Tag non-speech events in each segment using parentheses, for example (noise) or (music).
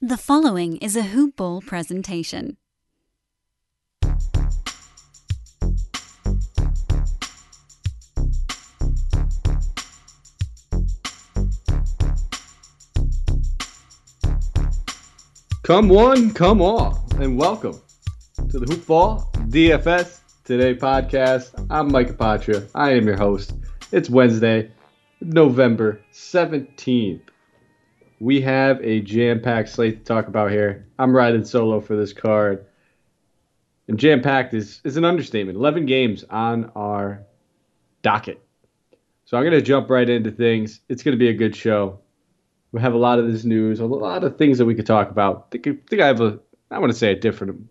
The following is a Hoop Ball presentation. Come one, come all, and welcome to the Hoop Ball DFS Today podcast. I'm Mike Apotria. I am your host. It's Wednesday, November 17th. We have a jam packed slate to talk about here. I'm riding solo for this card. And jam packed is, is an understatement. 11 games on our docket. So I'm going to jump right into things. It's going to be a good show. We have a lot of this news, a lot of things that we could talk about. I think I have a, I want to say a different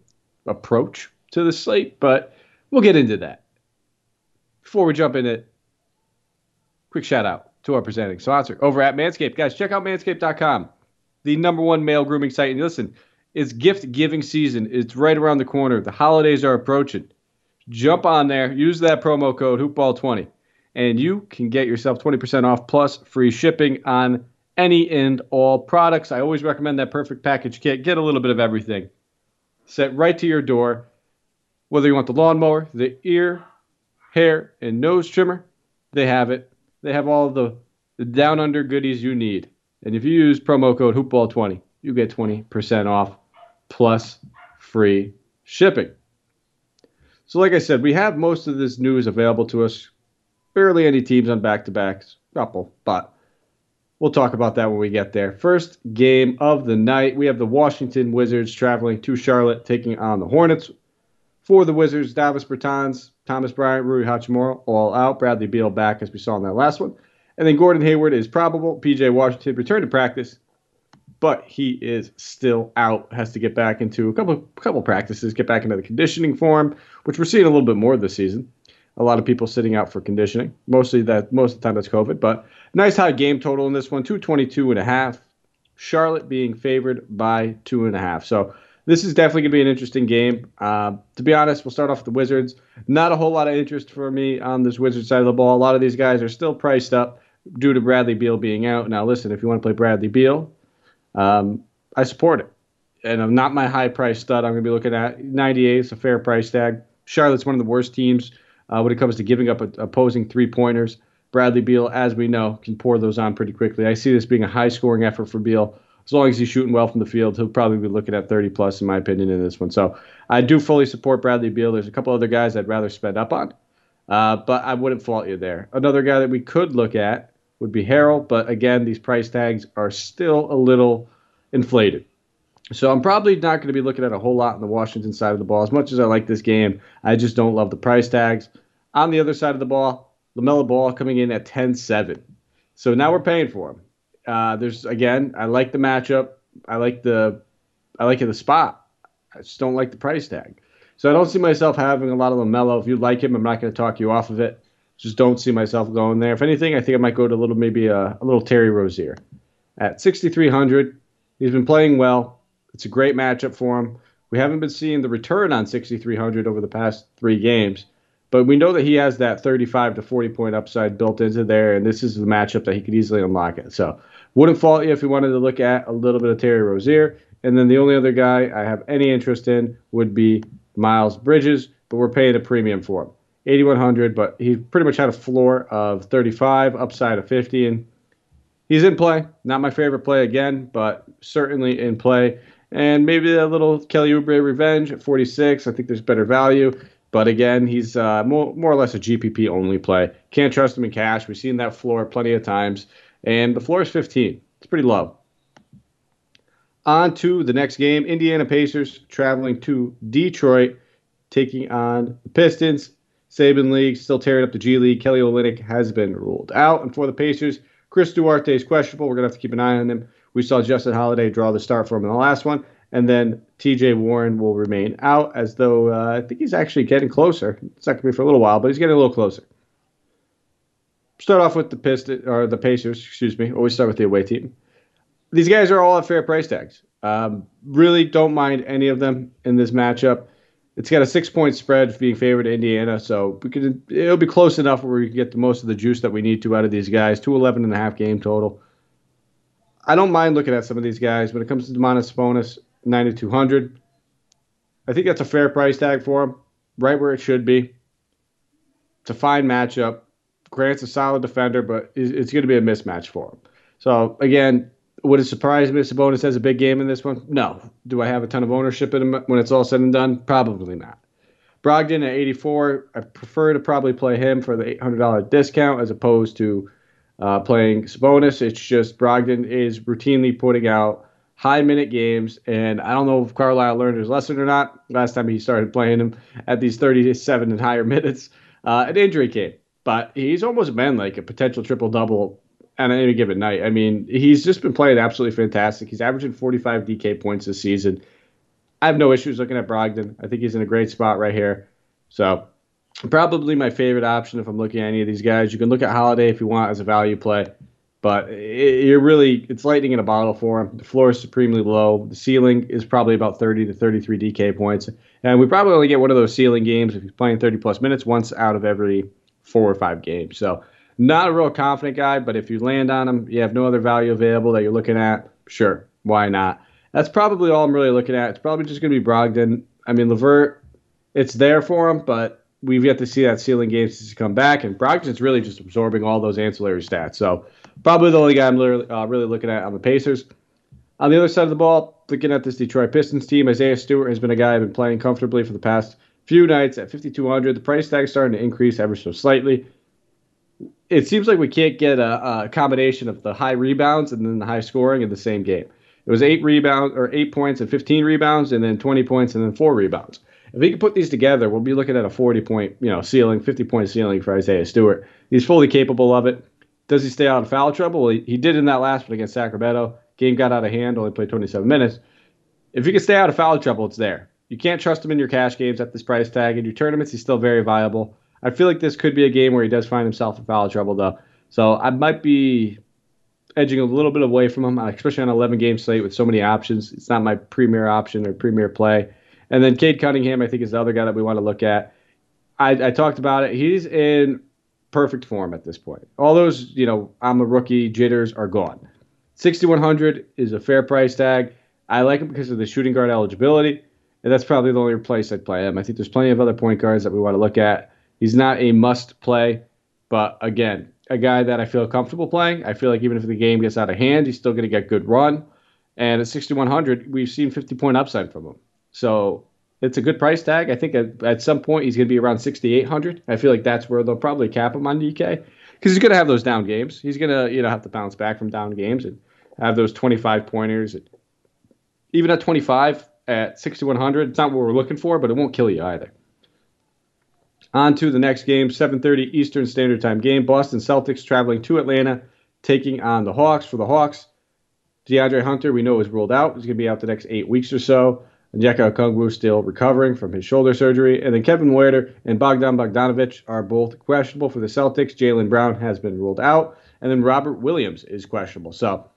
approach to the slate, but we'll get into that. Before we jump in it, quick shout out to our presenting sponsor over at Manscaped. Guys, check out manscaped.com, the number one male grooming site. And listen, it's gift giving season. It's right around the corner. The holidays are approaching. Jump on there, use that promo code hoopball20, and you can get yourself 20% off plus free shipping on any and all products. I always recommend that perfect package kit. Get a little bit of everything. Sent right to your door. Whether you want the lawnmower, the ear, hair, and nose trimmer, they have it. They have all the, the down under goodies you need. And if you use promo code hoopball20, you get 20% off plus free shipping. So, like I said, we have most of this news available to us. Barely any teams on back to backs, couple, but we'll talk about that when we get there. First game of the night, we have the Washington Wizards traveling to Charlotte, taking on the Hornets. For the Wizards, Davis Bertans, Thomas Bryant, Rui Hachimura, all out. Bradley Beal back, as we saw in that last one. And then Gordon Hayward is probable. PJ Washington returned to practice, but he is still out. Has to get back into a couple couple practices, get back into the conditioning form, which we're seeing a little bit more this season. A lot of people sitting out for conditioning. Mostly that most of the time that's COVID, but nice high game total in this one, 222 and a half. Charlotte being favored by two and a half. So this is definitely going to be an interesting game. Uh, to be honest, we'll start off with the Wizards. Not a whole lot of interest for me on this Wizards side of the ball. A lot of these guys are still priced up due to Bradley Beal being out. Now, listen, if you want to play Bradley Beal, um, I support it. And I'm not my high price stud. I'm going to be looking at 98 is a fair price tag. Charlotte's one of the worst teams uh, when it comes to giving up a, opposing three pointers. Bradley Beal, as we know, can pour those on pretty quickly. I see this being a high scoring effort for Beal. As long as he's shooting well from the field, he'll probably be looking at 30 plus, in my opinion, in this one. So I do fully support Bradley Beal. There's a couple other guys I'd rather spend up on, uh, but I wouldn't fault you there. Another guy that we could look at would be Harrell, but again, these price tags are still a little inflated. So I'm probably not going to be looking at a whole lot on the Washington side of the ball. As much as I like this game, I just don't love the price tags. On the other side of the ball, LaMelo Ball coming in at 10-7. So now we're paying for him. Uh, there's again, I like the matchup. I like the, I like the spot. I just don't like the price tag. So I don't see myself having a lot of Lamelo. If you like him, I'm not going to talk you off of it. Just don't see myself going there. If anything, I think I might go to a little maybe a, a little Terry Rozier at 6,300. He's been playing well. It's a great matchup for him. We haven't been seeing the return on 6,300 over the past three games. But we know that he has that 35 to 40 point upside built into there, and this is the matchup that he could easily unlock it. So wouldn't fault you if you wanted to look at a little bit of Terry Rozier. And then the only other guy I have any interest in would be Miles Bridges, but we're paying a premium for him. 8100, but he pretty much had a floor of 35, upside of 50, and he's in play. Not my favorite play again, but certainly in play. And maybe a little Kelly Oubre revenge at 46. I think there's better value. But again, he's uh, more, more or less a GPP only play. Can't trust him in cash. We've seen that floor plenty of times. And the floor is 15. It's pretty low. On to the next game Indiana Pacers traveling to Detroit, taking on the Pistons. Saban League still tearing up the G League. Kelly Olynyk has been ruled out. And for the Pacers, Chris Duarte is questionable. We're going to have to keep an eye on him. We saw Justin Holiday draw the start for him in the last one. And then TJ Warren will remain out as though uh, I think he's actually getting closer. It's not going to be for a little while, but he's getting a little closer. Start off with the Pistons or the Pacers, excuse me. Always start with the away team. These guys are all at fair price tags. Um, really don't mind any of them in this matchup. It's got a six point spread being favored to Indiana, so we could it'll be close enough where we can get the most of the juice that we need to out of these guys. 211 and a half game total. I don't mind looking at some of these guys. When it comes to Domantas Sabonis, 9,200, I think that's a fair price tag for him, right where it should be. It's a fine matchup. Grant's a solid defender, but it's going to be a mismatch for him. So, again, would it surprise me if Sabonis has a big game in this one? No. Do I have a ton of ownership in him when it's all said and done? Probably not. Brogdon at 84, I prefer to probably play him for the $800 discount as opposed to uh, playing Sabonis. It's just Brogdon is routinely putting out high minute games, and I don't know if Carlisle learned his lesson or not. Last time he started playing him at these 37 and higher (laughs) minutes, uh, an injury came, but he's almost been like a potential triple double on any given night. I mean, he's just been playing absolutely fantastic. He's averaging 45 DK points this season. I have no issues looking at Brogdon. I think he's in a great spot right here. So, probably my favorite option if I'm looking at any of these guys. You can look at Holiday if you want as a value play, but it, you're really it's lightning in a bottle for him. The floor is supremely low. The ceiling is probably about 30 to 33 DK points, and we probably only get one of those ceiling games if he's playing 30 plus minutes once out of every four or five games. So not a real confident guy, but if you land on him, you have no other value available that you're looking at, sure, why not? That's probably all I'm really looking at. It's probably just going to be Brogdon. I mean, LeVert, it's there for him, but we've yet to see that ceiling game since he come back, and Brogdon's really just absorbing all those ancillary stats. So probably the only guy I'm really, uh, really looking at on the Pacers. On the other side of the ball, looking at this Detroit Pistons team, Isaiah Stewart has been a guy I've been playing comfortably for the past few nights at 5,200. The price tag is starting to increase ever so slightly it seems like we can't get a, a, combination of the high rebounds and then the high scoring in the same game. It was eight rebounds or eight points and 15 rebounds, and then 20 points and then four rebounds. If we can put these together, we'll be looking at a 40 point, you know, ceiling, 50 point ceiling for Isaiah Stewart. He's fully capable of it. Does he stay out of foul trouble? Well, he, he did in that last one against Sacramento. Game got out of hand, only played 27 minutes. If he can stay out of foul trouble, it's there. You can't trust him in your cash games at this price tag. In your tournaments, he's still very viable. I feel like this could be a game where he does find himself in foul trouble, though. So I might be edging a little bit away from him, especially on an 11 game slate with so many options. It's not my premier option or premier play. And then Cade Cunningham, I think, is the other guy that we want to look at. I, I talked about it. He's in perfect form at this point. All those, you know, I'm a rookie jitters are gone. 6,100 is a fair price tag. I like him because of the shooting guard eligibility, and that's probably the only place I'd play him. I think there's plenty of other point guards that we want to look at. He's not a must play, but again, a guy that I feel comfortable playing. I feel like even if the game gets out of hand, he's still going to get good run. And at 6,100, we've seen 50 point upside from him. So it's a good price tag. I think at, at some point he's going to be around 6,800. I feel like that's where they'll probably cap him on DK because he's going to have those down games. He's going to you know have to bounce back from down games and have those 25 pointers. Even at 25 at 6,100, it's not what we're looking for, but it won't kill you either. On to the next game, 7:30 Eastern Standard Time game. Boston Celtics traveling to Atlanta, taking on the Hawks. For the Hawks, DeAndre Hunter, we know is ruled out. He's going to be out the next eight weeks or so. And Onyeka Okongwu still recovering from his shoulder surgery. And then Kevin Huerter and Bogdan Bogdanovic are both questionable for the Celtics. Jaylen Brown has been ruled out. And then Robert Williams is questionable. So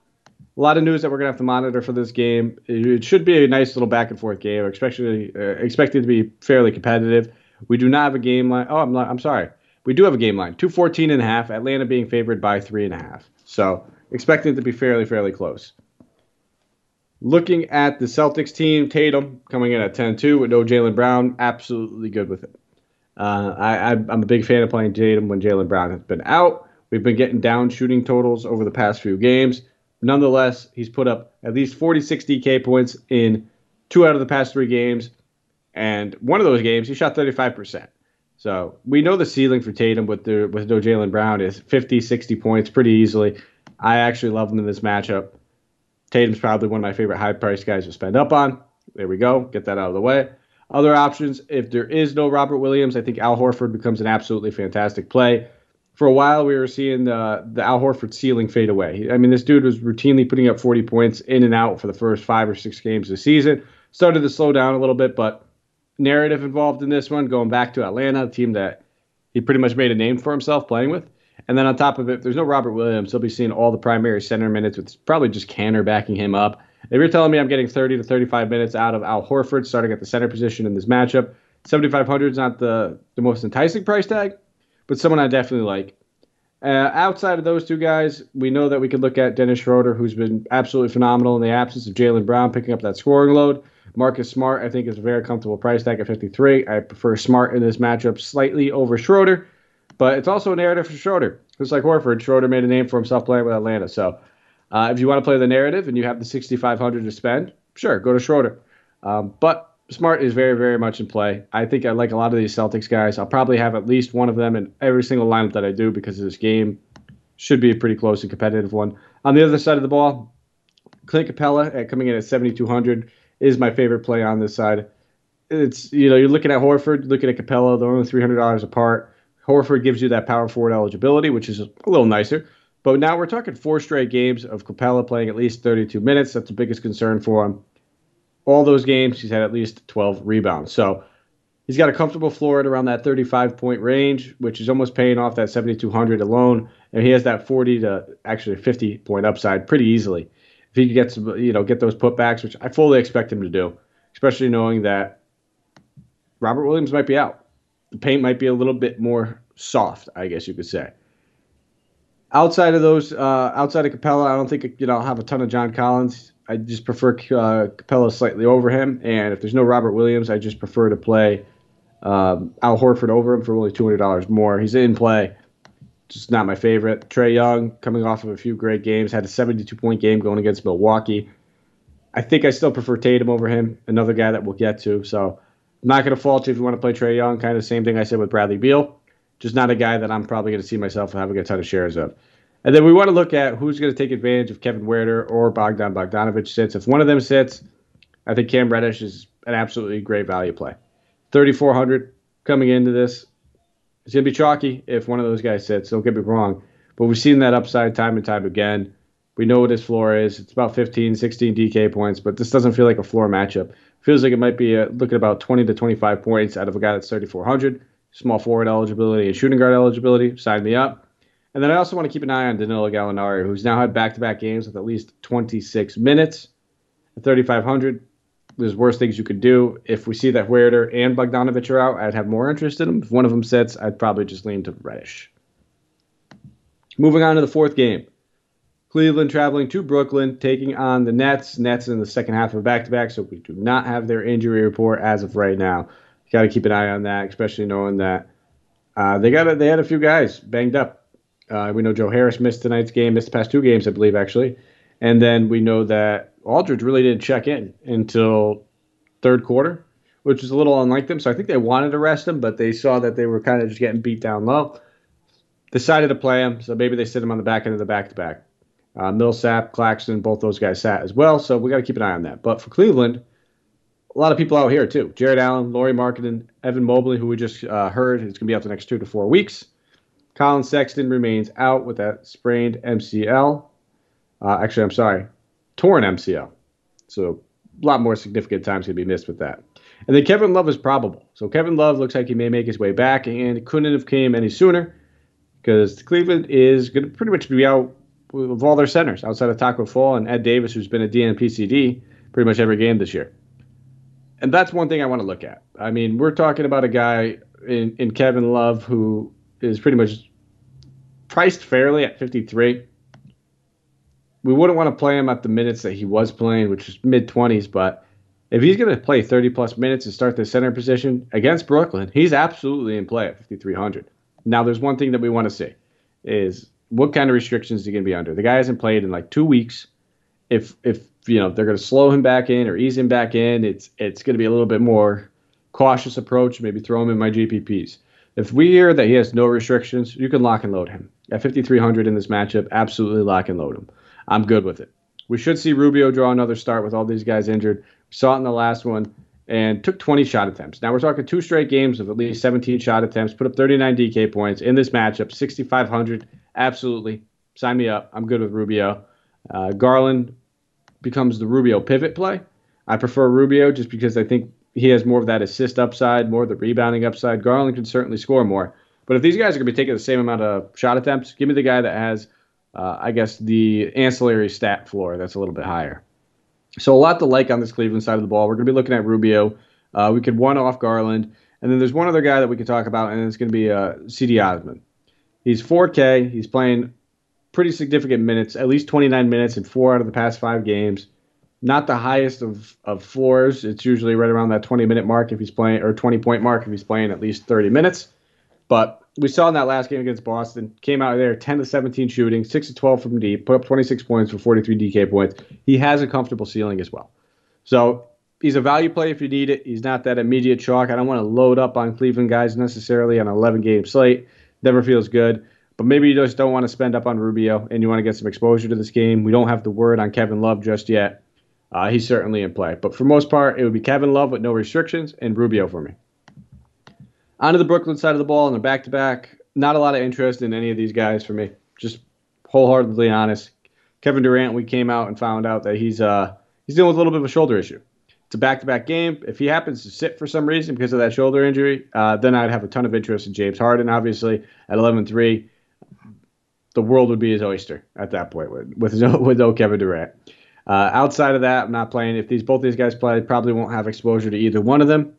a lot of news that we're going to have to monitor for this game. It should be a nice little back and forth game, especially uh, expected to be fairly competitive. We do not have a game line. Oh, I'm, I'm sorry. We do have a game line. 214 and a half. Atlanta being favored by three and a half. So expected to be fairly, fairly close. Looking at the Celtics team, Tatum coming in at 10-2 with no Jaylen Brown, absolutely good with it. Uh, I, am a big fan of playing Tatum when Jaylen Brown has been out. We've been getting down shooting totals over the past few games. Nonetheless, he's put up at least 46 DK points in two out of the past three games. And one of those games, he shot 35%. So we know the ceiling for Tatum with the with no Jaylen Brown is 50, 60 points pretty easily. I actually love him in this matchup. Tatum's probably one of my favorite high price guys to spend up on. There we go. Get that out of the way. Other options, if there is no Robert Williams, I think Al Horford becomes an absolutely fantastic play. For a while, we were seeing the, the Al Horford ceiling fade away. I mean, this dude was routinely putting up 40 points in and out for the first five or six games of the season. Started to slow down a little bit, but narrative involved in this one, going back to Atlanta, a team that he pretty much made a name for himself playing with. And then on top of it, there's no Robert Williams. He'll be seeing all the primary center minutes with probably just Kanter backing him up. If you're telling me I'm getting 30 to 35 minutes out of Al Horford starting at the center position in this matchup, 7,500 is not the, the most enticing price tag, but someone I definitely like. Uh, outside of those two guys, we know that we could look at Dennis Schroeder, who's been absolutely phenomenal in the absence of Jaylen Brown picking up that scoring load. Marcus Smart, I think, is a very comfortable price tag at 53. I prefer Smart in this matchup slightly over Schroeder, but it's also a narrative for Schroeder. Just like Horford, Schroeder made a name for himself playing with Atlanta. So uh, if you want to play the narrative and you have the 6,500 to spend, sure, go to Schroeder. Um, but Smart is very, very much in play. I think I like a lot of these Celtics guys. I'll probably have at least one of them in every single lineup that I do because this game should be a pretty close and competitive one. On the other side of the ball, Clint Capela at coming in at 7,200 is my favorite play on this side. It's you know you're looking at Horford, looking at Capela, they're only $300 apart. Horford gives you that power forward eligibility, which is a little nicer. But now we're talking four straight games of Capela playing at least 32 minutes. That's the biggest concern for him all those games, he's had at least 12 rebounds. So he's got a comfortable floor at around that 35 point range, which is almost paying off that 7,200 alone. And he has that 40 to actually 50 point upside pretty easily. If he gets you know get those putbacks, which I fully expect him to do, especially knowing that Robert Williams might be out. The paint might be a little bit more soft, I guess you could say. Outside of those, uh, outside of Capela, I don't think you know I'll have a ton of John Collins. I just prefer uh, Capela slightly over him. And if there's no Robert Williams, I just prefer to play um, Al Horford over him for only $200 more. He's in play. Just not my favorite. Trae Young, coming off of a few great games, had a 72 point game going against Milwaukee. I think I still prefer Tatum over him, another guy that we'll get to. So I'm not going to fault you if you want to play Trae Young. Kind of the same thing I said with Bradley Beal. Just not a guy that I'm probably going to see myself having a ton of shares of. And then we want to look at who's going to take advantage of Kevin Huerter or Bogdan Bogdanovic sits. If one of them sits, I think Cam Reddish is an absolutely great value play. 3,400 coming into this. It's going to be chalky if one of those guys sits. Don't get me wrong. But we've seen that upside time and time again. We know what his floor is. It's about 15, 16 DK points, but this doesn't feel like a floor matchup. Feels like it might be a, looking about 20 to 25 points out of a guy that's 3,400. Small forward eligibility and shooting guard eligibility. Sign me up. And then I also want to keep an eye on Danilo Gallinari, who's now had back-to-back games with at least 26 minutes. At 3,500, there's worse things you could do. If we see that Huerter and Bogdanovic are out, I'd have more interest in them. If one of them sits, I'd probably just lean to Reddish. Moving on to the fourth game. Cleveland traveling to Brooklyn, taking on the Nets. Nets in the second half of back-to-back, so we do not have their injury report as of right now. Got to keep an eye on that, especially knowing that uh, they got a, they had a few guys banged up uh, we know Joe Harris missed tonight's game, missed the past two games, I believe, actually. And then we know that Aldridge really didn't check in until third quarter, which is a little unlike them. So I think they wanted to rest him, but they saw that they were kind of just getting beat down low. Decided to play him, so maybe they sit him on the back end of the back to back. Millsap, Claxton, both those guys sat as well, so we got to keep an eye on that. But for Cleveland, a lot of people out here too. Jarrett Allen, Lauri Markkanen, Evan Mobley, who we just uh, heard is going to be out the next two to four weeks. Collin Sexton remains out with that sprained MCL. Uh, actually, I'm sorry, torn MCL. So a lot more significant times going to be missed with that. And then Kevin Love is probable. So Kevin Love looks like he may make his way back, and couldn't have came any sooner because Cleveland is going to pretty much be out with all their centers outside of Tacko Fall and Ed Davis, who's been a DNPCD pretty much every game this year. And that's one thing I want to look at. I mean, we're talking about a guy in, in Kevin Love who is pretty much priced fairly at 53. We wouldn't want to play him at the minutes that he was playing, which is mid 20s, but if he's going to play 30 plus minutes and start the center position against Brooklyn, he's absolutely in play at 5300. Now, there's one thing that we want to see is what kind of restrictions is he going to be under? The guy hasn't played in like two weeks. If if you know they're going to slow him back in or ease him back in, it's it's going to be a little bit more cautious approach. Maybe throw him in my GPPs. If we hear that he has no restrictions, you can lock and load him. At 5,300 in this matchup, absolutely lock and load him. I'm good with it. We should see Rubio draw another start with all these guys injured. Saw it in the last one and took 20 shot attempts. Now we're talking two straight games of at least 17 shot attempts, put up 39 DK points in this matchup, 6,500. Absolutely. Sign me up. I'm good with Rubio. Uh, Garland becomes the Rubio pivot play. I prefer Rubio just because I think he has more of that assist upside, more of the rebounding upside. Garland can certainly score more. But if these guys are going to be taking the same amount of shot attempts, give me the guy that has, uh, I guess, the ancillary stat floor that's a little bit higher. So a lot to like on this Cleveland side of the ball. We're going to be looking at Rubio. Uh, we could one off Garland. And then there's one other guy that we could talk about, and it's going to be uh, Cedi Osman. He's 4K. He's playing pretty significant minutes, at least 29 minutes in four out of the past five games. Not the highest of, of floors. It's usually right around that 20 minute mark if he's playing, or 20 point mark if he's playing at least 30 minutes. But we saw in that last game against Boston, came out there 10 to 17 shooting, 6 to 12 from deep, put up 26 points for 43 DK points. He has a comfortable ceiling as well. So he's a value play if you need it. He's not that immediate chalk. I don't want to load up on Cleveland guys necessarily on an 11 game slate. Never feels good. But maybe you just don't want to spend up on Rubio and you want to get some exposure to this game. We don't have the word on Kevin Love just yet. Uh, he's certainly in play. But for most part, it would be Kevin Love with no restrictions and Rubio for me. On to the Brooklyn side of the ball and they're back to back. Not a lot of interest in any of these guys for me. Just wholeheartedly honest. Kevin Durant, we came out and found out that he's uh he's dealing with a little bit of a shoulder issue. It's a back to back game. If he happens to sit for some reason because of that shoulder injury, uh, then I'd have a ton of interest in James Harden, obviously, at 11 3 the world would be his oyster at that point with with no, with no Kevin Durant. Uh, outside of that, I'm not playing. If these both these guys play, probably won't have exposure to either one of them.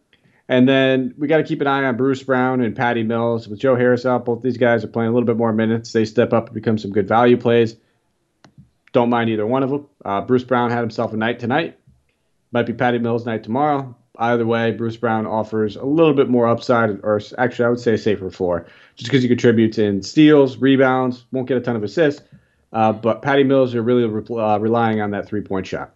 And then we got to keep an eye on Bruce Brown and Patty Mills. With Joe Harris out, both these guys are playing a little bit more minutes. They step up and become some good value plays. Don't mind either one of them. Uh, Bruce Brown had himself a night tonight. Might be Patty Mills' night tomorrow. Either way, Bruce Brown offers a little bit more upside, or actually, I would say a safer floor, just because he contributes in steals, rebounds, won't get a ton of assists. Uh, but Patty Mills are really re- uh, relying on that three point shot.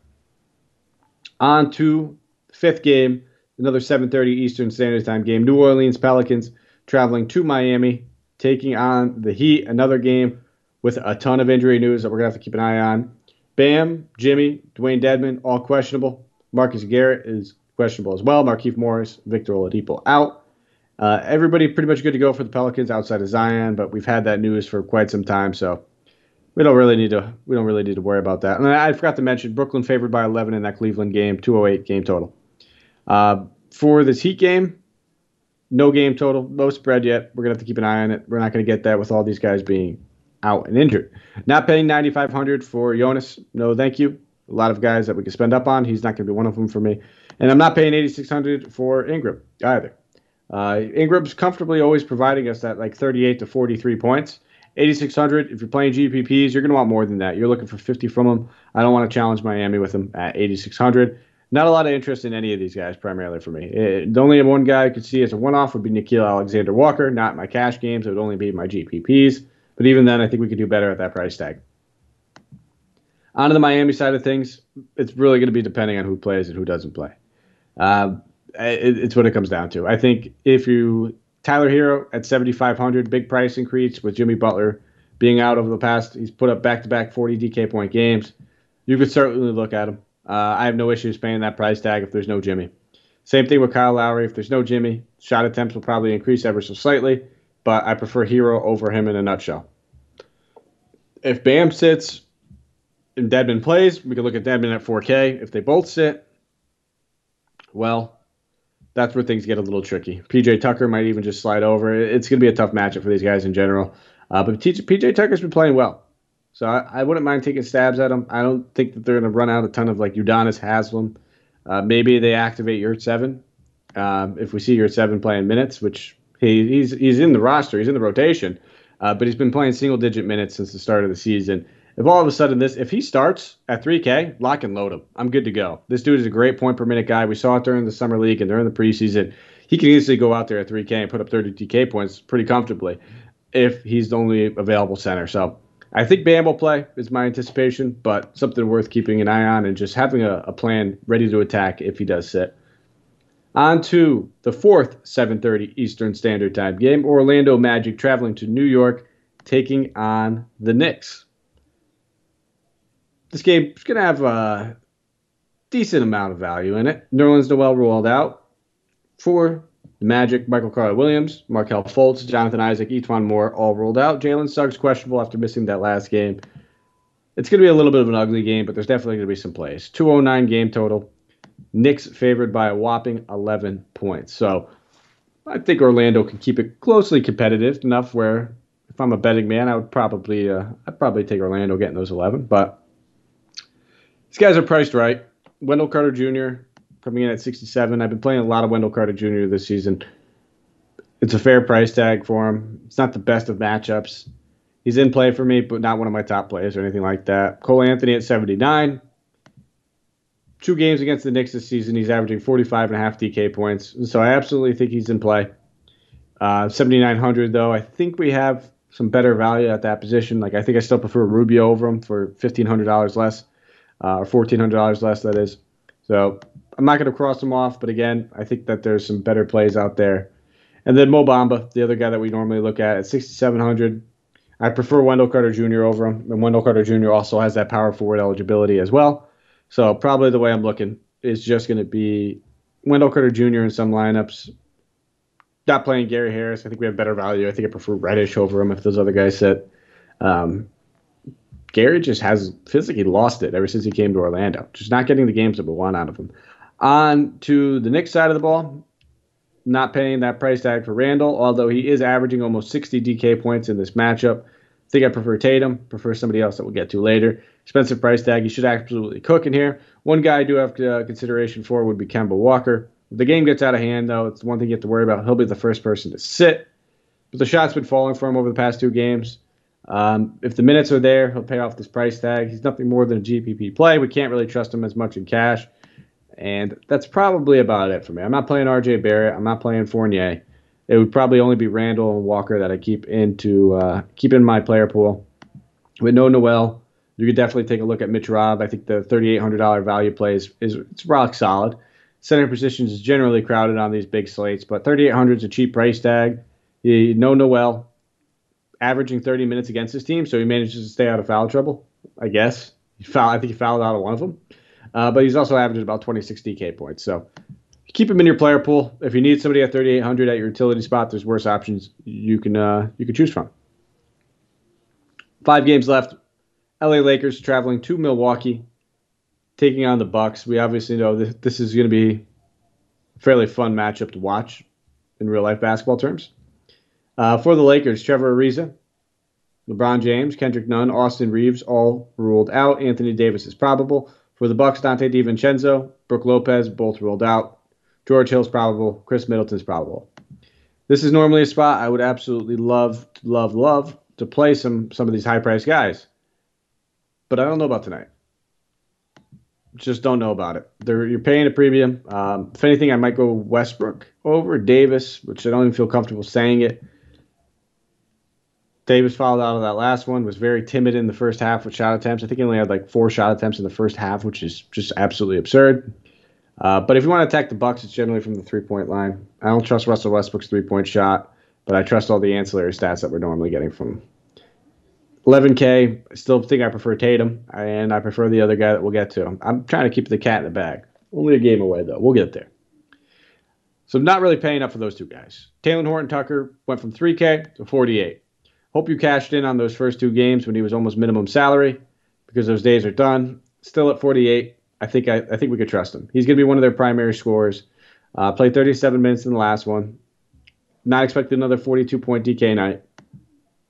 On to fifth game another 7:30 Eastern Standard Time game. New Orleans Pelicans traveling to Miami, taking on the Heat. Another game with a ton of injury news that we're gonna have to keep an eye on. Bam, Jimmy, Dewayne Dedmon, all questionable. Marcus Garrett is questionable as well. Markieff Morris, Victor Oladipo out. Uh, everybody pretty much good to go for the Pelicans outside of Zion, but we've had that news for quite some time, so we don't really need to we don't really need to worry about that. And I forgot to mention Brooklyn favored by 11 in that Cleveland game, 208 game total. Uh, for this Heat game, no game total, no spread yet. We're gonna have to keep an eye on it. We're not gonna get that with all these guys being out and injured. Not paying 9,500 for Jonas. No, thank you. A lot of guys that we can spend up on. He's not gonna be one of them for me. And I'm not paying 8,600 for Ingram either. Uh, Ingram's comfortably always providing us that like 38 to 43 points. 8,600. If you're playing GPPs, you're going to want more than that. You're looking for 50 from him. I don't want to challenge Miami with him at 8,600. Not a lot of interest in any of these guys, primarily for me. It, the only one guy I could see as a one-off would be Nickeil Alexander Walker. Not my cash games; it would only be my GPPs. But even then, I think we could do better at that price tag. On to the Miami side of things, it's really going to be depending on who plays and who doesn't play. Uh, it, it's what it comes down to. I think if you Tyler Herro at 7,500, big price increase with Jimmy Butler being out over the past, he's put up back-to-back 40 DK point games. You could certainly look at him. Uh, I have no issues paying that price tag if there's no Jimmy. Same thing with Kyle Lowry. If there's no Jimmy, shot attempts will probably increase ever so slightly, but I prefer Herro over him in a nutshell. If Bam sits and Dedmon plays, we can look at Dedmon at 4K. If they both sit, well, that's where things get a little tricky. PJ Tucker might even just slide over. It's going to be a tough matchup for these guys in general. Uh, but PJ Tucker's been playing well. So I, I, wouldn't mind taking stabs at them. I don't think that they're going to run out a ton of like Udonis Haslem. Uh, maybe they activate Yurtseven. Um, if we see Yurtseven playing minutes, which he, he's he's in the roster, he's in the rotation, uh, but he's been playing single digit minutes since the start of the season. If all of a sudden this, if he starts at 3K, lock and load him. I'm good to go. This dude is a great point per minute guy. We saw it during the summer league and during the preseason. He can easily go out there at 3K and put up 30 DK points pretty comfortably if he's the only available center. So I think Bam will play is my anticipation, but something worth keeping an eye on and just having a, a plan ready to attack if he does sit. On to the fourth 7:30 Eastern Standard Time game. Orlando Magic traveling to New York, taking on the Knicks. This game is going to have a decent amount of value in it. Nerlens Noel ruled out for Magic, Michael Carter Williams, Markelle Fultz, Jonathan Isaac, E'Twaun Moore all rolled out. Jalen Suggs questionable after missing that last game. It's going to be a little bit of an ugly game, but there's definitely going to be some plays. 209 game total. Knicks favored by a whopping 11 points. So I think Orlando can keep it closely competitive enough where if I'm a betting man, I would probably uh, I'd probably take Orlando getting those 11. But these guys are priced right. Wendell Carter Jr coming in at 67. I've been playing a lot of Wendell Carter Jr. this season. it's a fair price tag for him. It's not the best of matchups. He's in play for me, but not one of my top players or anything like that. Cole Anthony at 79. Two games against the Knicks this season, he's averaging 45 and a half DK points. So I absolutely think he's in play. Uh, 7,900 though, I think we have some better value at that position. Like I think I still prefer Rubio over him for $1,500 less, uh, or $1,400 less. That is. So I'm not going to cross him off, but again, I think that there's some better plays out there. And then Mo Bamba, the other guy that we normally look at at 6,700. I prefer Wendell Carter Jr. over him, and Wendell Carter Jr. also has that power forward eligibility as well. So probably the way I'm looking is just going to be Wendell Carter Jr. in some lineups. Not playing Gary Harris. I think we have better value. I think I prefer Reddish over him if those other guys sit. Um, Gary just has physically lost it ever since he came to Orlando. Just not getting the games that we want out of him. On to the Knicks side of the ball not paying that price tag for Randle, although he is averaging almost 60 DK points in this matchup. I think I prefer Tatum, prefer somebody else that we'll get to later. Expensive price tag. You should absolutely cook in here. One guy I do have uh, consideration for would be Kemba Walker. If the game gets out of hand, though, it's one thing you have to worry about. He'll be the first person to sit. But the shot's been falling for him over the past two games. Um, if the minutes are there, he'll pay off this price tag. He's nothing more than a GPP play. We can't really trust him as much in cash. And that's probably about it for me. I'm not playing RJ Barrett. I'm not playing Fournier. It would probably only be Randle and Walker that I keep into uh, keep in my player pool. With no Noel, you could definitely take a look at Mitch Rob. I think the $3,800 value play is, is it's rock solid. Center positions is generally crowded on these big slates, but 3,800 is a cheap price tag. You know Noel, averaging 30 minutes against his team, so he manages to stay out of foul trouble. I guess he foul. I think he fouled out of one of them. Uh, but he's also averaging about 26 DK points. So keep him in your player pool. If you need somebody at 3,800 at your utility spot, there's worse options you can uh, you can choose from. Five games left. LA Lakers traveling to Milwaukee, taking on the Bucks. We obviously know this is going to be a fairly fun matchup to watch in real life basketball terms. Uh, for the Lakers, Trevor Ariza, LeBron James, Kendrick Nunn, Austin Reaves, all ruled out. Anthony Davis is probable. For the Bucks, Donte DiVincenzo, Brook Lopez, both ruled out. George Hill's probable. Khris Middleton's probable. This is normally a spot I would absolutely love, love, love to play some some of these high priced guys. But I don't know about tonight. Just don't know about it. They're, you're paying a premium. Um, if anything, I might go Westbrook over Davis, which I don't even feel comfortable saying it. Davis fouled out of that last one, was very timid in the first half with shot attempts. I think he only had like four shot attempts in the first half, which is just absolutely absurd. Uh, but if you want to attack the Bucks, it's generally from the three point line. I don't trust Russell Westbrook's three point shot, but I trust all the ancillary stats that we're normally getting from 11K. I still think I prefer Tatum, and I prefer the other guy that we'll get to. I'm trying to keep the cat in the bag. Only a game away, though. We'll get there. So, I'm not really paying up for those two guys. Talen Horton Tucker went from 3K to 48. Hope you cashed in on those first two games when he was almost minimum salary because those days are done. Still at 48. I think I, I think we could trust him. He's going to be one of their primary scorers. Uh, played 37 minutes in the last one. Not expecting another 42 point DK night,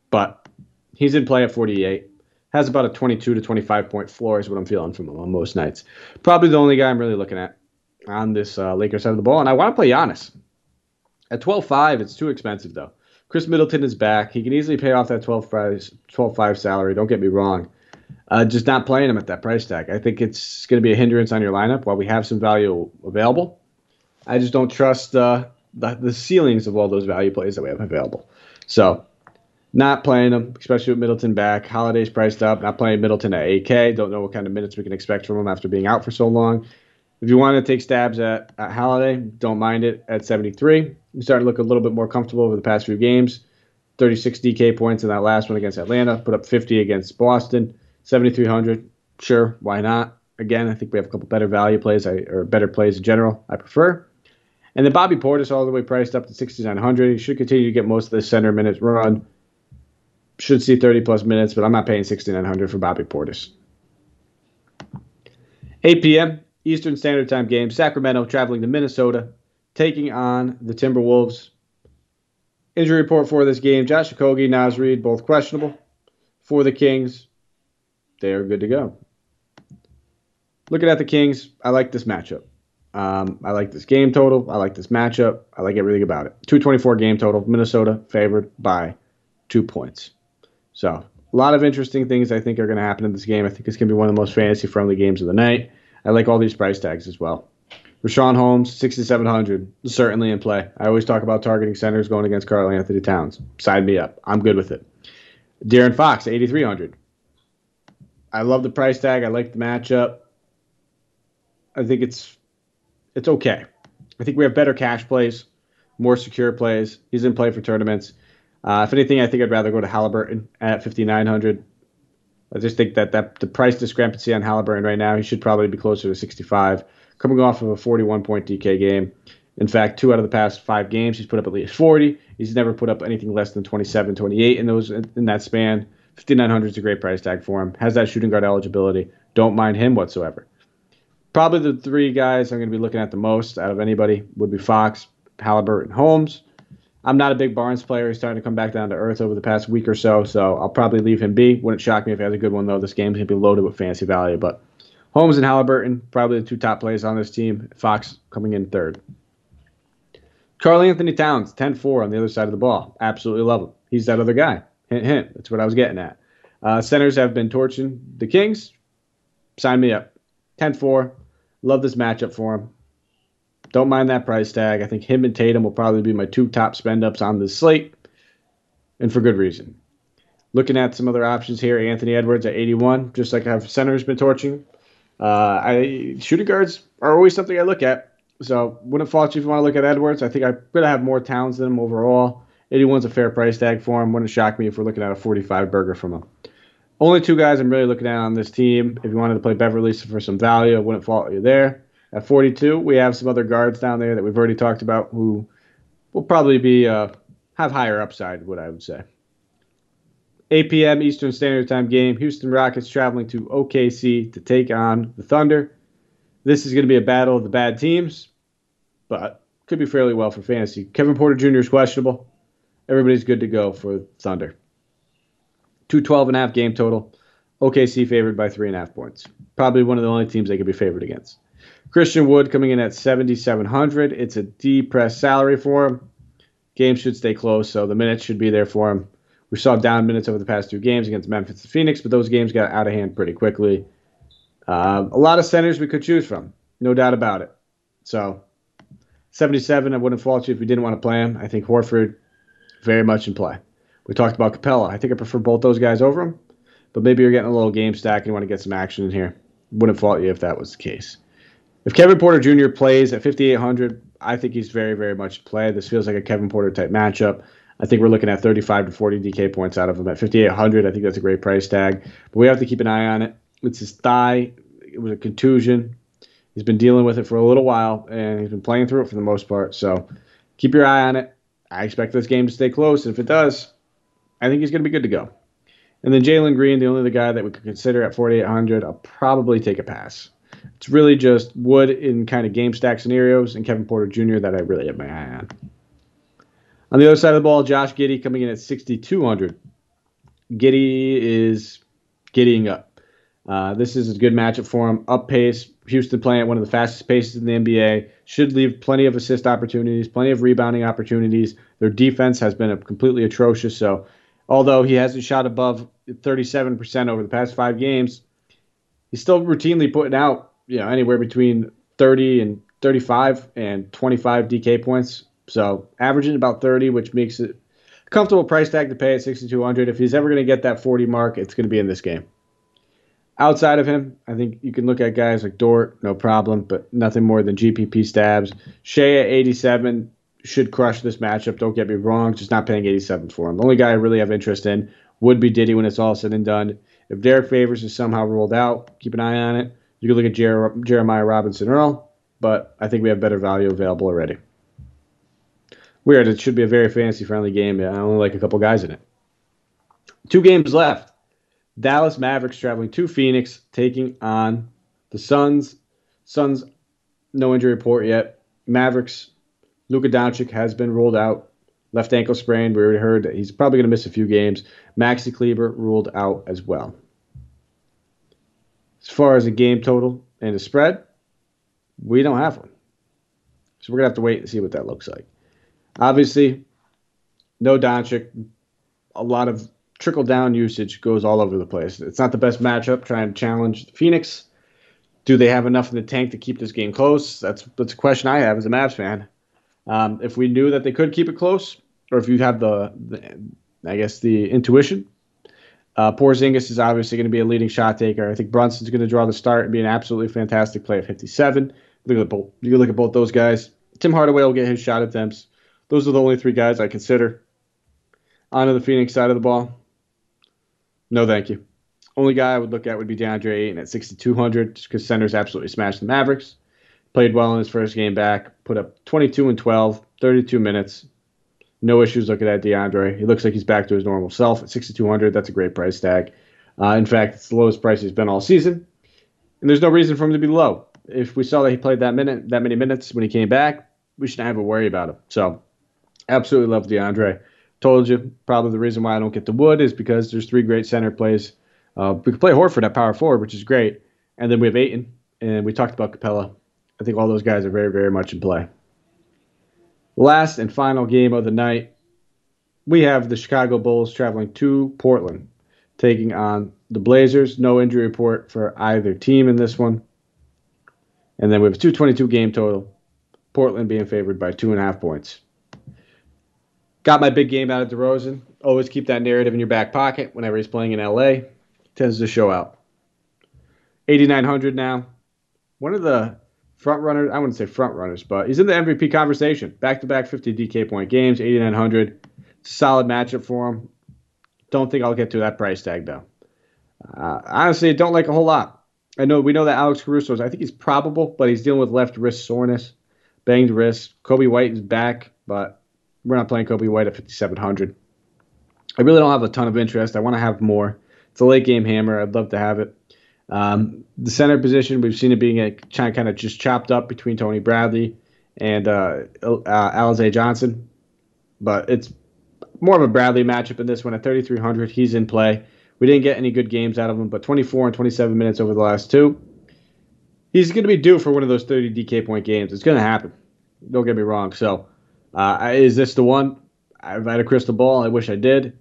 but he's in play at 48. Has about a 22 to 25 point floor is what I'm feeling from him on most nights. Probably the only guy I'm really looking at on this uh, Lakers side of the ball. And I want to play Giannis. At 12.5, it's too expensive though. Khris Middleton is back. He can easily pay off that 12 price, 12 salary. Don't get me wrong. Uh, just not playing him at that price tag. I think it's going to be a hindrance on your lineup while we have some value available. I just don't trust uh, the, the ceilings of all those value plays that we have available. So, not playing him, especially with Middleton back. Holiday's priced up. Not playing Middleton at 8K. Don't know what kind of minutes we can expect from him after being out for so long. If you want to take stabs at, at Holiday, don't mind it at 73. You started to look a little bit more comfortable over the past few games. 36 DK points in that last one against Atlanta, put up 50 against Boston, 7,300. Sure, why not? Again, I think we have a couple better value plays or better plays in general. I prefer. And then Bobby Portis all the way priced up to 6,900. He should continue to get most of the center minutes run. Should see 30 plus minutes, but I'm not paying 6,900 for Bobby Portis. 8 p.m. Eastern Standard Time game. Sacramento traveling to Minnesota, taking on the Timberwolves. Injury report for this game: Josh Okogie, Naz Reid, both questionable. For the Kings, they are good to go. Looking at the Kings, I like this matchup. Um, I like this game total. I like this matchup. I like everything about it. 224 game total. Minnesota favored by two points. So a lot of interesting things I think are going to happen in this game. I think it's going to be one of the most fantasy friendly games of the night. I like all these price tags as well. Richaun Holmes, 6,700, certainly in play. I always talk about targeting centers going against Karl Anthony Towns. Sign me up. I'm good with it. De'Aaron Fox, 8,300. I love the price tag. I like the matchup. I think it's it's okay. I think we have better cash plays, more secure plays. He's in play for tournaments. Uh, if anything, I think I'd rather go to Halliburton at 5,900. I just think that, that the price discrepancy on Halliburton right now, he should probably be closer to 65 coming off of a 41 point DK game. In fact, two out of the past five games, he's put up at least 40. He's never put up anything less than 27, 28 in those in that span. 5900 is a great price tag for him. Has that shooting guard eligibility. Don't mind him whatsoever. Probably the three guys I'm going to be looking at the most out of anybody would be Fox, Halliburton, Holmes. I'm not a big Barnes player. He's starting to come back down to earth over the past week or so, so I'll probably leave him be. Wouldn't shock me if he has a good one, though. This game's going to be loaded with fancy value, but Holmes and Halliburton, probably the two top players on this team. Fox coming in third. Karl Anthony Towns, 10 4 on the other side of the ball. Absolutely love him. He's that other guy. Hint, hint. That's what I was getting at. Uh, centers have been torching the Kings. Sign me up. 10 4. Love this matchup for him. Don't mind that price tag. I think him and Tatum will probably be my two top spend ups on this slate, and for good reason. Looking at some other options here, Anthony Edwards at 81, just like I've centers been torching. Uh, I shooting guards are always something I look at. So wouldn't fault you if you want to look at Edwards. I think I'm gonna have more Towns than him overall. 81's a fair price tag for him. Wouldn't shock me if we're looking at a 45 burger from him. Only two guys I'm really looking at on this team. If you wanted to play Beverley for some value, I wouldn't fault you there. At 42, we have some other guards down there that we've already talked about who will probably be uh, have higher upside. What I would say. 8 p.m. Eastern Standard Time game. Houston Rockets traveling to OKC to take on the Thunder. This is going to be a battle of the bad teams, but could be fairly well for fantasy. Kevin Porter Jr. is questionable. Everybody's good to go for Thunder. 212 and a half game total. OKC favored by three and a half points. Probably one of the only teams they could be favored against. Christian Wood coming in at 7,700. It's a depressed salary for him. Game should stay close, so the minutes should be there for him. We saw down minutes over the past two games against Memphis and Phoenix, but those games got out of hand pretty quickly. Uh, a lot of centers we could choose from, no doubt about it. So, 77, I wouldn't fault you if you didn't want to play him. I think Horford very much in play. We talked about Capela. I think I prefer both those guys over him, but maybe you're getting a little game stack and you want to get some action in here. Wouldn't fault you if that was the case. If Kevin Porter Jr. plays at 5,800, I think he's very, very much play. This feels like a Kevin Porter type matchup. I think we're looking at 35 to 40 DK points out of him at 5,800. I think that's a great price tag, but we have to keep an eye on it. It's his thigh. It was a contusion. He's been dealing with it for a little while, and he's been playing through it for the most part. So keep your eye on it. I expect this game to stay close, and if it does, I think he's going to be good to go. And then Jalen Green, the only the guy that we could consider at 4,800, I'll probably take a pass. It's really just Wood in kind of game stack scenarios and Kevin Porter Jr. that I really have my eye on. On the other side of the ball, Josh Giddey coming in at 6,200. Giddey is giddying up. Uh, this is a good matchup for him. Up pace. Houston playing at one of the fastest paces in the NBA. Should leave plenty of assist opportunities, plenty of rebounding opportunities. Their defense has been completely atrocious. So, although he hasn't shot above 37% over the past five games, he's still routinely putting out you know anywhere between 30 and 35 and 25 DK points so averaging about 30, which makes it a comfortable price tag to pay at 6,200. If he's ever going to get that 40 mark, it's going to be in this game. Outside of him, I think you can look at guys like Dort, no problem, but nothing more than GPP stabs. Shai at 87 should crush this matchup. Don't get me wrong, just not paying 87 for him. The only guy I really have interest in would be Giddey when it's all said and done. If Derrick Favors is somehow ruled out, keep an eye on it. You can look at Jer- Jeremiah Robinson Earl, but I think we have better value available already. Weird. It should be a very fantasy friendly game. I only like a couple guys in it. Two games left. Dallas Mavericks traveling to Phoenix, taking on the Suns. Suns, no injury report yet. Mavericks, Luka Doncic has been ruled out. Left ankle sprain. We already heard that he's probably going to miss a few games. Maxi Kleber ruled out as well. As far as a game total and a spread, we don't have one. So we're gonna have to wait and see what that looks like. Obviously, no Doncic. A lot of trickle down usage goes all over the place. It's not the best matchup trying to challenge Phoenix. Do they have enough in the tank to keep this game close? That's that's a question I have as a Mavs fan. Um, if we knew that they could keep it close, or if you have the, the I guess the intuition, uh, Porzingis is obviously going to be a leading shot taker. I think Brunson's going to draw the start and be an absolutely fantastic play at 57. Look at both. You look at both those guys. Tim Hardaway will get his shot attempts. Those are the only three guys I consider. On to the Phoenix side of the ball. No, thank you. Only guy I would look at would be DeAndre Ayton at 6,200 just because centers absolutely smashed the Mavericks. Played well in his first game back. Put up 22 and 12, 32 minutes. No issues looking at DeAndre. He looks like he's back to his normal self at 6,200. That's a great price tag. Uh, in fact, it's the lowest price he's been all season, and there's no reason for him to be low. If we saw that he played that minute, that many minutes when he came back, we shouldn't have a worry about him. So, absolutely love DeAndre. Told you, probably the reason why I don't get the wood is because there's three great center plays. Uh, we could play Horford at power forward, which is great, and then we have Ayton, and we talked about Capela. I think all those guys are very, very much in play. Last and final game of the night, we have the Chicago Bulls traveling to Portland, taking on the Blazers. No injury report for either team in this one. And then we have a 222 game total. Portland being favored by two and a half points. Got my big game out of DeRozan. Always keep that narrative in your back pocket whenever he's playing in LA. Tends to show out. 8,900 now. One of the front runners, I wouldn't say front runners, but he's in the MVP conversation. Back to back 50 DK point games, 8,900. Solid matchup for him. Don't think I'll get to that price tag, though. Uh, honestly, don't like a whole lot. I know we know that Alex Caruso's. I think he's probable, but he's dealing with left wrist soreness, banged wrist. Coby White is back, but we're not playing Coby White at 5,700. I really don't have a ton of interest. I want to have more. It's a late game hammer. I'd love to have it. Um, the center position, we've seen it being a kind of just chopped up between Tony Bradley and uh, uh, Alize Johnson, but it's more of a Bradley matchup in this one at 3,300. He's in play. We didn't get any good games out of him, but 24 and 27 minutes over the last two. He's going to be due for one of those 30 DK point games. It's going to happen. Don't get me wrong. So, uh, is this the one? I've had a crystal ball. I wish I did.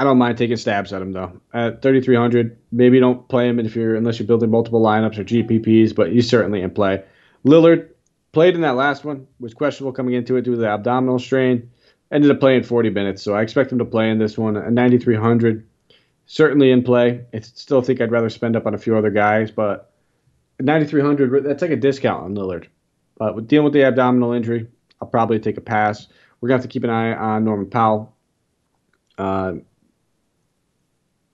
I don't mind taking stabs at him though. At 3,300, maybe don't play him if you're unless you're building multiple lineups or GPPs, but he's certainly in play. Lillard played in that last one, was questionable coming into it due to the abdominal strain. Ended up playing 40 minutes, so I expect him to play in this one. At 9,300, certainly in play. I still think I'd rather spend up on a few other guys, but 9,300, that's like a discount on Lillard. But with dealing with the abdominal injury, I'll probably take a pass. We're gonna have to keep an eye on Norman Powell. Uh,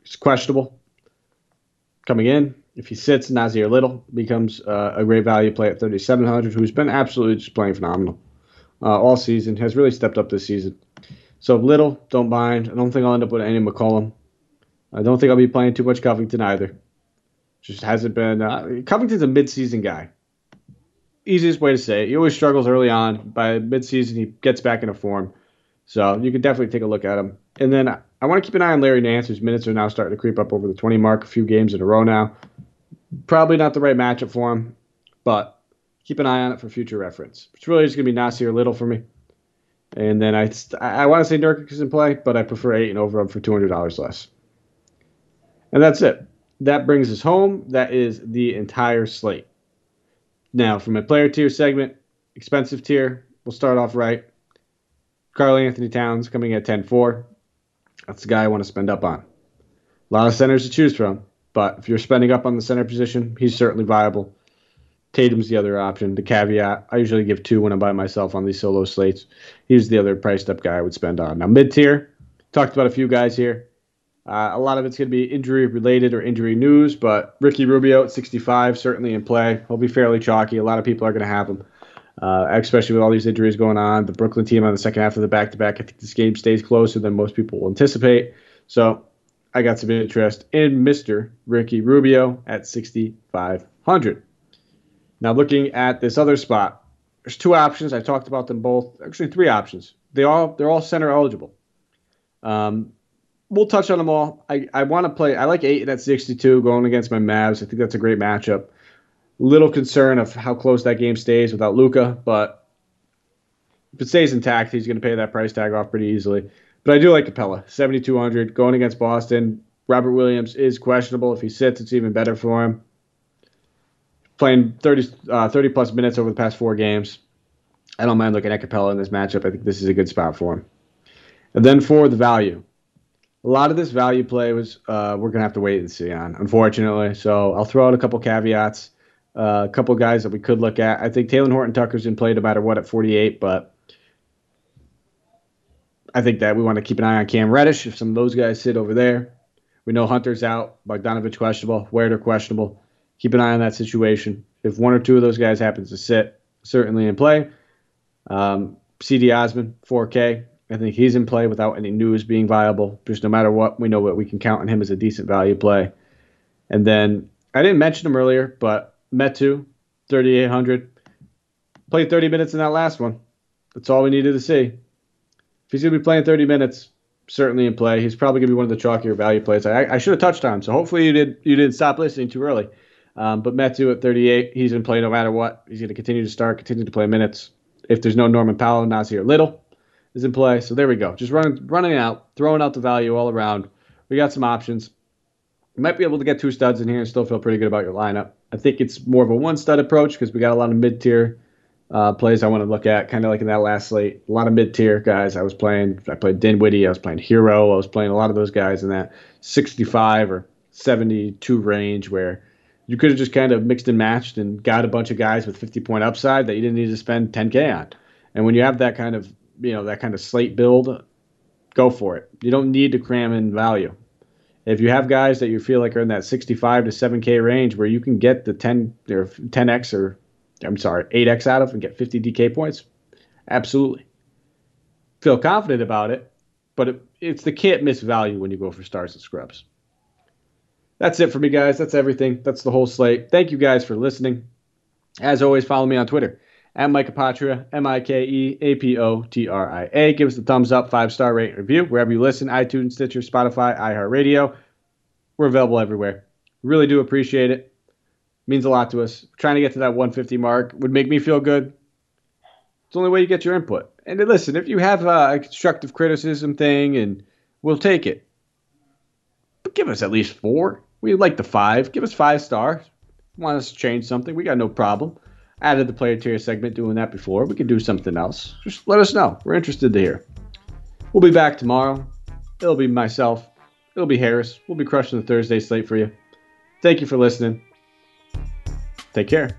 he's questionable coming in. If he sits, Nassir Little becomes uh, a great value play at 3,700, who's been absolutely just playing phenomenal uh, all season, has really stepped up this season. So Little, don't mind. I don't think I'll end up with any McCollum. I don't think I'll be playing too much Covington either. Just hasn't been. Uh, Covington's a midseason guy. Easiest way to say it. He always struggles early on. By midseason, he gets back into form. So you can definitely take a look at him. And then I want to keep an eye on Larry Nance, whose minutes are now starting to creep up over the 20 mark, a few games in a row now. Probably not the right matchup for him, but keep an eye on it for future reference. It's really just going to be Nassir Little for me. And then I I want to say Nurkic is in play, but I prefer Ayton over him for $200 less. And that's it. That brings us home. That is the entire slate. Now, from a player tier segment, expensive tier, we'll start off right. Karl-Anthony Towns coming at 10 4. That's the guy I want to spend up on. A lot of centers to choose from, but if you're spending up on the center position, he's certainly viable. Tatum's the other option. The caveat, I usually give two when I'm by myself on these solo slates. He's the other priced up guy I would spend on. Now, mid tier, talked about a few guys here. Uh, a lot of it's going to be injury related or injury news, but Ricky Rubio at 65 certainly in play. He'll be fairly chalky. A lot of people are going to have him, uh, especially with all these injuries going on. The Brooklyn team on the second half of the back to back. I think this game stays closer than most people will anticipate. So I got some interest in Mr. Ricky Rubio at 6,500. Now looking at this other spot, there's two options. I talked about them both. Actually, three options. They all they're all center eligible. Um, we'll touch on them all. I, I want to play. I like Ayton at 62 going against my Mavs. I think that's a great matchup. Little concern of how close that game stays without Luka, but if it stays intact, he's going to pay that price tag off pretty easily. But I do like Capela, 7,200 going against Boston. Robert Williams is questionable. If he sits, it's even better for him. Playing 30, uh, 30 plus minutes over the past four games. I don't mind looking at Capela in this matchup. I think this is a good spot for him. And then for the value, a lot of this value play was uh, we're gonna have to wait and see on, unfortunately. So I'll throw out a couple caveats, uh, a couple guys that we could look at. I think Talen Horton Tucker's in play no matter what at 48, but I think that we want to keep an eye on Cam Reddish if some of those guys sit over there. We know Hunter's out, Bogdanovic questionable, Huerter questionable. Keep an eye on that situation. If one or two of those guys happens to sit, certainly in play. Um, Cedi Osman, 4K. I think he's in play without any news being viable. Just no matter what, we know what we can count on him as a decent value play. And then I didn't mention him earlier, but Metu, 3,800. Played 30 minutes in that last one. That's all we needed to see. If he's going to be playing 30 minutes, certainly in play. He's probably going to be one of the chalkier value plays. I, I should have touched on him, so hopefully you did you didn't stop listening too early. Um, but Metu at 38, he's in play no matter what. He's going to continue to start, continue to play minutes. If there's no Norman Powell, Nassir Little is in play. So there we go. Just running running out, throwing out the value all around. We got some options. You might be able to get two studs in here and still feel pretty good about your lineup. I think it's more of a one stud approach because we got a lot of mid tier uh, plays I want to look at, kind of like in that last slate. A lot of mid tier guys I was playing. I played Dinwiddie. I was playing Herro, I was playing a lot of those guys in that 65 or 72 range where you could have just kind of mixed and matched and got a bunch of guys with 50 point upside that you didn't need to spend 10k on. And when you have that kind of you know that kind of slate build, go for it. You don't need to cram in value. If you have guys that you feel like are in that 65 to 7k range where you can get the 10 or 10x or I'm sorry, 8x out of and get 50 DK points, absolutely. Feel confident about it, but it, it's the can't miss value when you go for stars and scrubs. That's it for me, guys. That's everything. That's the whole slate. Thank you guys for listening. As always, follow me on Twitter at Mike Apotria, M I K E A P O T R I A. Give us a thumbs up, five star rate review wherever you listen iTunes, Stitcher, Spotify, iHeartRadio. We're available everywhere. Really do appreciate it. Means a lot to us. Trying to get to that 150 mark would make me feel good. It's the only way you get your input. And listen, if you have a constructive criticism thing, and we'll take it. But give us at least four. We like the five. Give us five stars. Want us to change something? We got no problem added the player tier segment doing that before. We could do something else. Just let us know. We're interested to hear. We'll be back tomorrow. It'll be myself. It'll be Harris. We'll be crushing the Thursday slate for you. Thank you for listening. Take care.